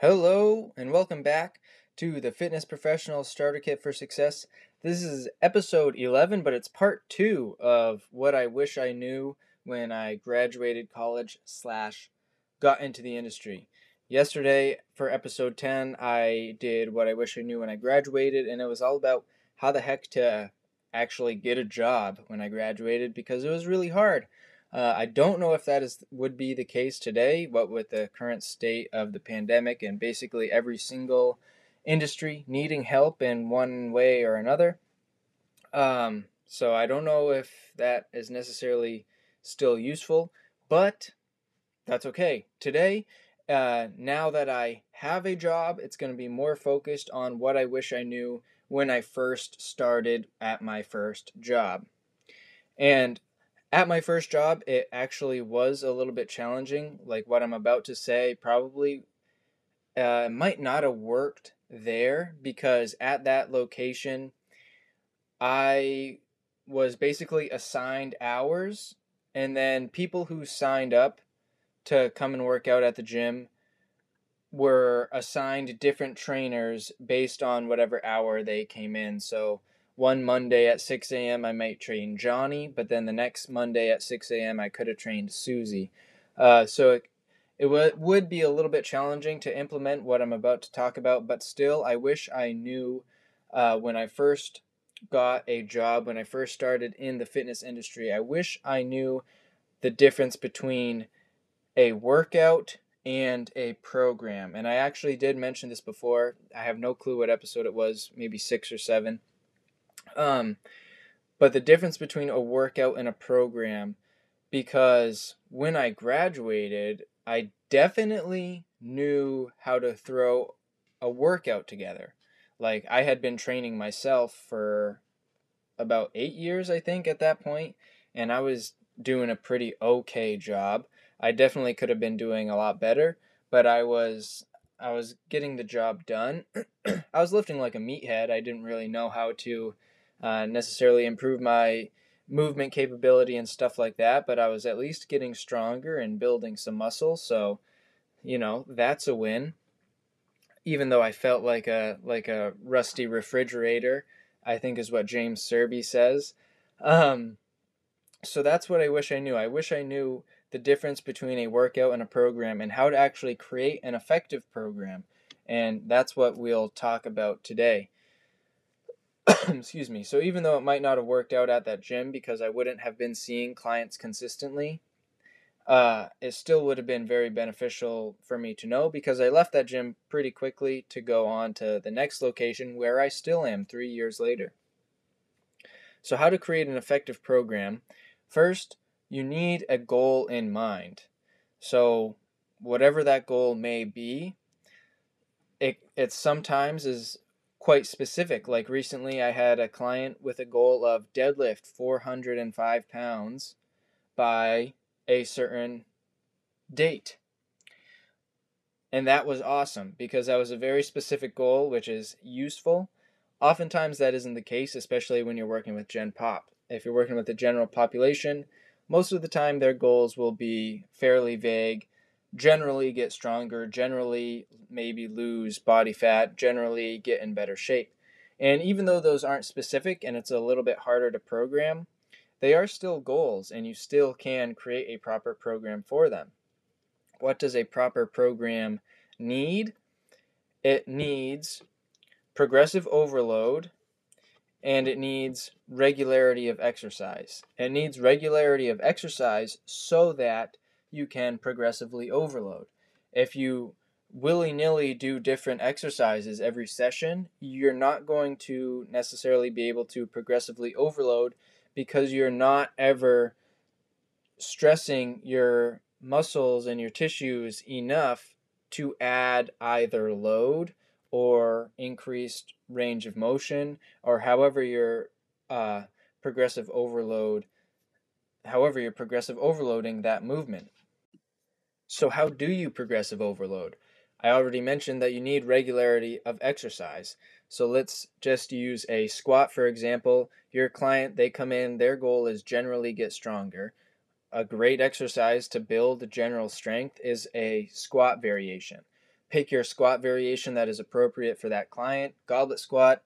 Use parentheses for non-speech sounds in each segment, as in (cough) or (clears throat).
Hello, and welcome back to the Fitness Professional Starter Kit for Success. This is episode 11, but it's part two of what I wish I knew when I graduated college slash got into the industry. Yesterday, for episode 10, I did what I wish I knew when I graduated, and it was all about how the heck to actually get a job when I graduated because it was really hard. Uh, I don't know if that is would be the case today, but with the current state of the pandemic and basically every single industry needing help in one way or another. Um, so I don't know if that is necessarily still useful, but that's okay. Today, uh, now that I have a job, it's going to be more focused on what I wish I knew when I first started at my first job. And at my first job, it actually was a little bit challenging. Like what I'm about to say probably uh, might not have worked there because at that location, I was basically assigned hours, and then people who signed up to come and work out at the gym were assigned different trainers based on whatever hour they came in. So one Monday at 6 a.m. I might train Johnny, but then the next Monday at 6 a.m. I could have trained Susie. Uh, so it, it w- would be a little bit challenging to implement what I'm about to talk about, but still, I wish I knew uh, when I first got a job, when I first started in the fitness industry, I wish I knew the difference between a workout and a program. And I actually did mention this before. I have no clue what episode it was, maybe six or seven. Um, but the difference between a workout and a program, because when I graduated, I definitely knew how to throw a workout together. Like I had been training myself for about eight years, I think, at that point, and I was doing a pretty okay job. I definitely could have been doing a lot better, but I was I was getting the job done. (clears throat) I was lifting like a meathead. I didn't really know how to uh, necessarily improve my movement capability and stuff like that, but I was at least getting stronger and building some muscle. So, you know, that's a win. Even though I felt like a like a rusty refrigerator, I think is what James Cerbie says. Um, so that's what I wish I knew. I wish I knew the difference between a workout and a program and how to actually create an effective program. And that's what we'll talk about today. (coughs) excuse me. So even though it might not have worked out at that gym because I wouldn't have been seeing clients consistently, uh, it still would have been very beneficial for me to know because I left that gym pretty quickly to go on to the next location where I still am three years later. So, how to create an effective program? First, you need a goal in mind. So, whatever that goal may be, it, it sometimes is quite specific. Like recently, I had a client with a goal of deadlift 405 pounds by a certain date. And that was awesome because that was a very specific goal, which is useful. Oftentimes, that isn't the case, especially when you're working with Gen Pop. If you're working with the general population, most of the time their goals will be fairly vague generally get stronger, generally maybe lose body fat, generally get in better shape. And even though those aren't specific and it's a little bit harder to program, they are still goals and you still can create a proper program for them. What does a proper program need? It needs progressive overload and it needs regularity of exercise. It needs regularity of exercise so that you can progressively overload. If you willy nilly do different exercises every session, you're not going to necessarily be able to progressively overload because you're not ever stressing your muscles and your tissues enough to add either load or increased range of motion or however your uh, progressive overload however you're progressive overloading that movement so, how do you progressive overload? I already mentioned that you need regularity of exercise. So, let's just use a squat for example. Your client, they come in, their goal is generally get stronger. A great exercise to build general strength is a squat variation. pick your squat variation that is appropriate for that client. Goblet squat,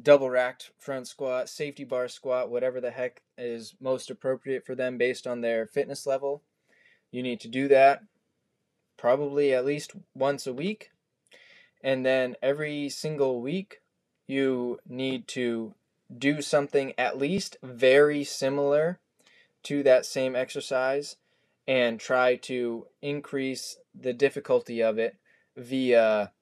double racked front squat, safety bar squat, whatever the heck is most appropriate for them based on their fitness level. You need to do that probably at least once a week. And then every single week, you need to do something at least very similar to that same exercise and try to increase the difficulty of it via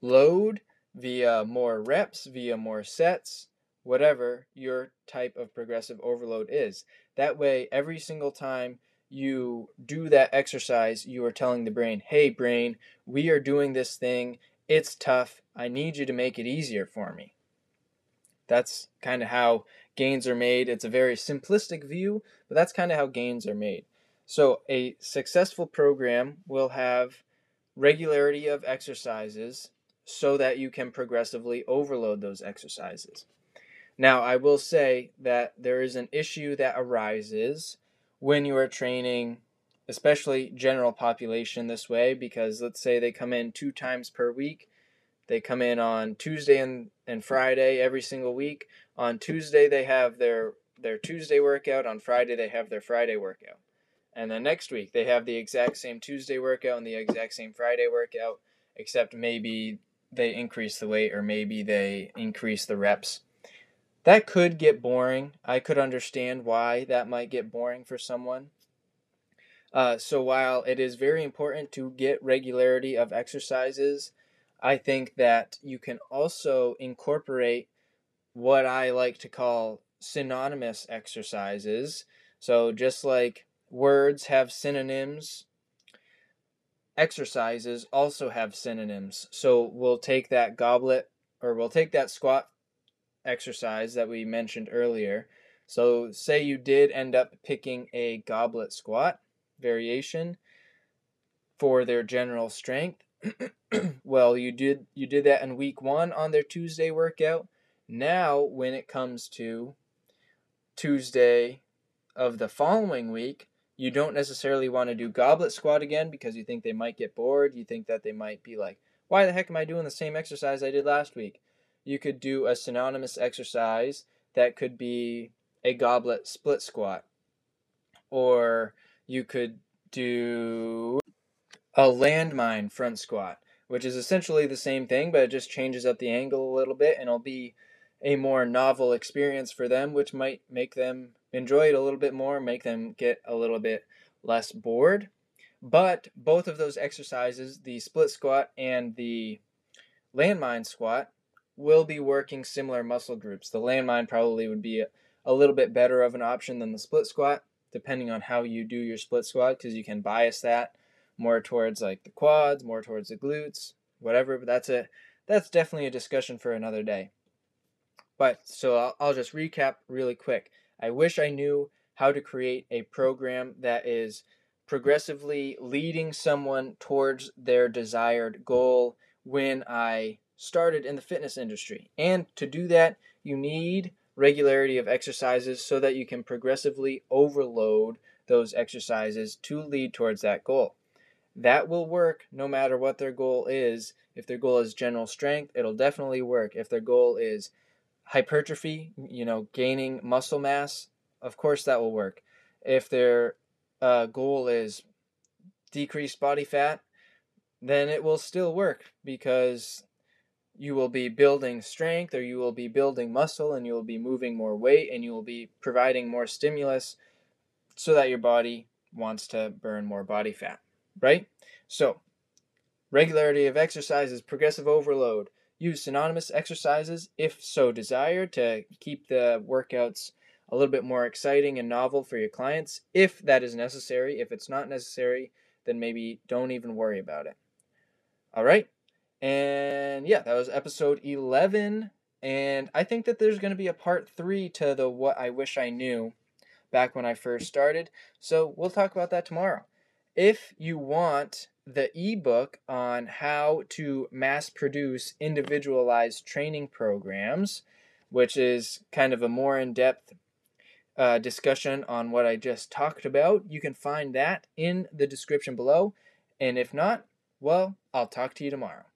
load, via more reps, via more sets, whatever your type of progressive overload is. That way, every single time you do that exercise, you are telling the brain, hey, brain, we are doing this thing. It's tough. I need you to make it easier for me. That's kind of how gains are made. It's a very simplistic view, but that's kind of how gains are made. So, a successful program will have regularity of exercises so that you can progressively overload those exercises. Now, I will say that there is an issue that arises when you are training, especially general population this way, because let's say they come in two times per week. They come in on Tuesday and, and Friday every single week. On Tuesday, they have their, their Tuesday workout. On Friday, they have their Friday workout. And then next week, they have the exact same Tuesday workout and the exact same Friday workout, except maybe they increase the weight or maybe they increase the reps. That could get boring. I could understand why that might get boring for someone. Uh, so while it is very important to get regularity of exercises, I think that you can also incorporate what I like to call synonymous exercises. So just like words have synonyms, exercises also have synonyms. So we'll take that goblet or we'll take that squat exercise that we mentioned earlier. So say you did end up picking a goblet squat variation for their general strength. (clears throat) well, you did you did that in week 1 on their Tuesday workout. Now when it comes to Tuesday of the following week, you don't necessarily want to do goblet squat again because you think they might get bored. You think that they might be like, why the heck am I doing the same exercise I did last week? You could do a synonymous exercise that could be a goblet split squat. Or you could do a landmine front squat, which is essentially the same thing, but it just changes up the angle a little bit and it'll be a more novel experience for them, which might make them enjoy it a little bit more, make them get a little bit less bored. But both of those exercises, the split squat and the landmine squat, will be working similar muscle groups. The landmine probably would be a, a little bit better of an option than the split squat, depending on how you do your split squat, because you can bias that more towards like the quads, more towards the glutes, whatever. But that's a that's definitely a discussion for another day. But so I'll, I'll just recap really quick. I wish I knew how to create a program that is progressively leading someone towards their desired goal when I started in the fitness industry. And to do that, you need regularity of exercises so that you can progressively overload those exercises to lead towards that goal. That will work no matter what their goal is. If their goal is general strength, it'll definitely work. If their goal is hypertrophy, you know, gaining muscle mass, of course that will work. If their uh, goal is decreased body fat, then it will still work because you will be building strength or you will be building muscle and you will be moving more weight and you will be providing more stimulus so that your body wants to burn more body fat, right? So, regularity of exercises, progressive overload. Use synonymous exercises if so desired to keep the workouts a little bit more exciting and novel for your clients if that is necessary. If it's not necessary, then maybe don't even worry about it. All right. And yeah, that was episode 11. And I think that there's going to be a part three to the what I wish I knew back when I first started. So we'll talk about that tomorrow. If you want the ebook on how to mass produce individualized training programs, which is kind of a more in depth uh, discussion on what I just talked about. You can find that in the description below. And if not, Well, I'll talk to you tomorrow.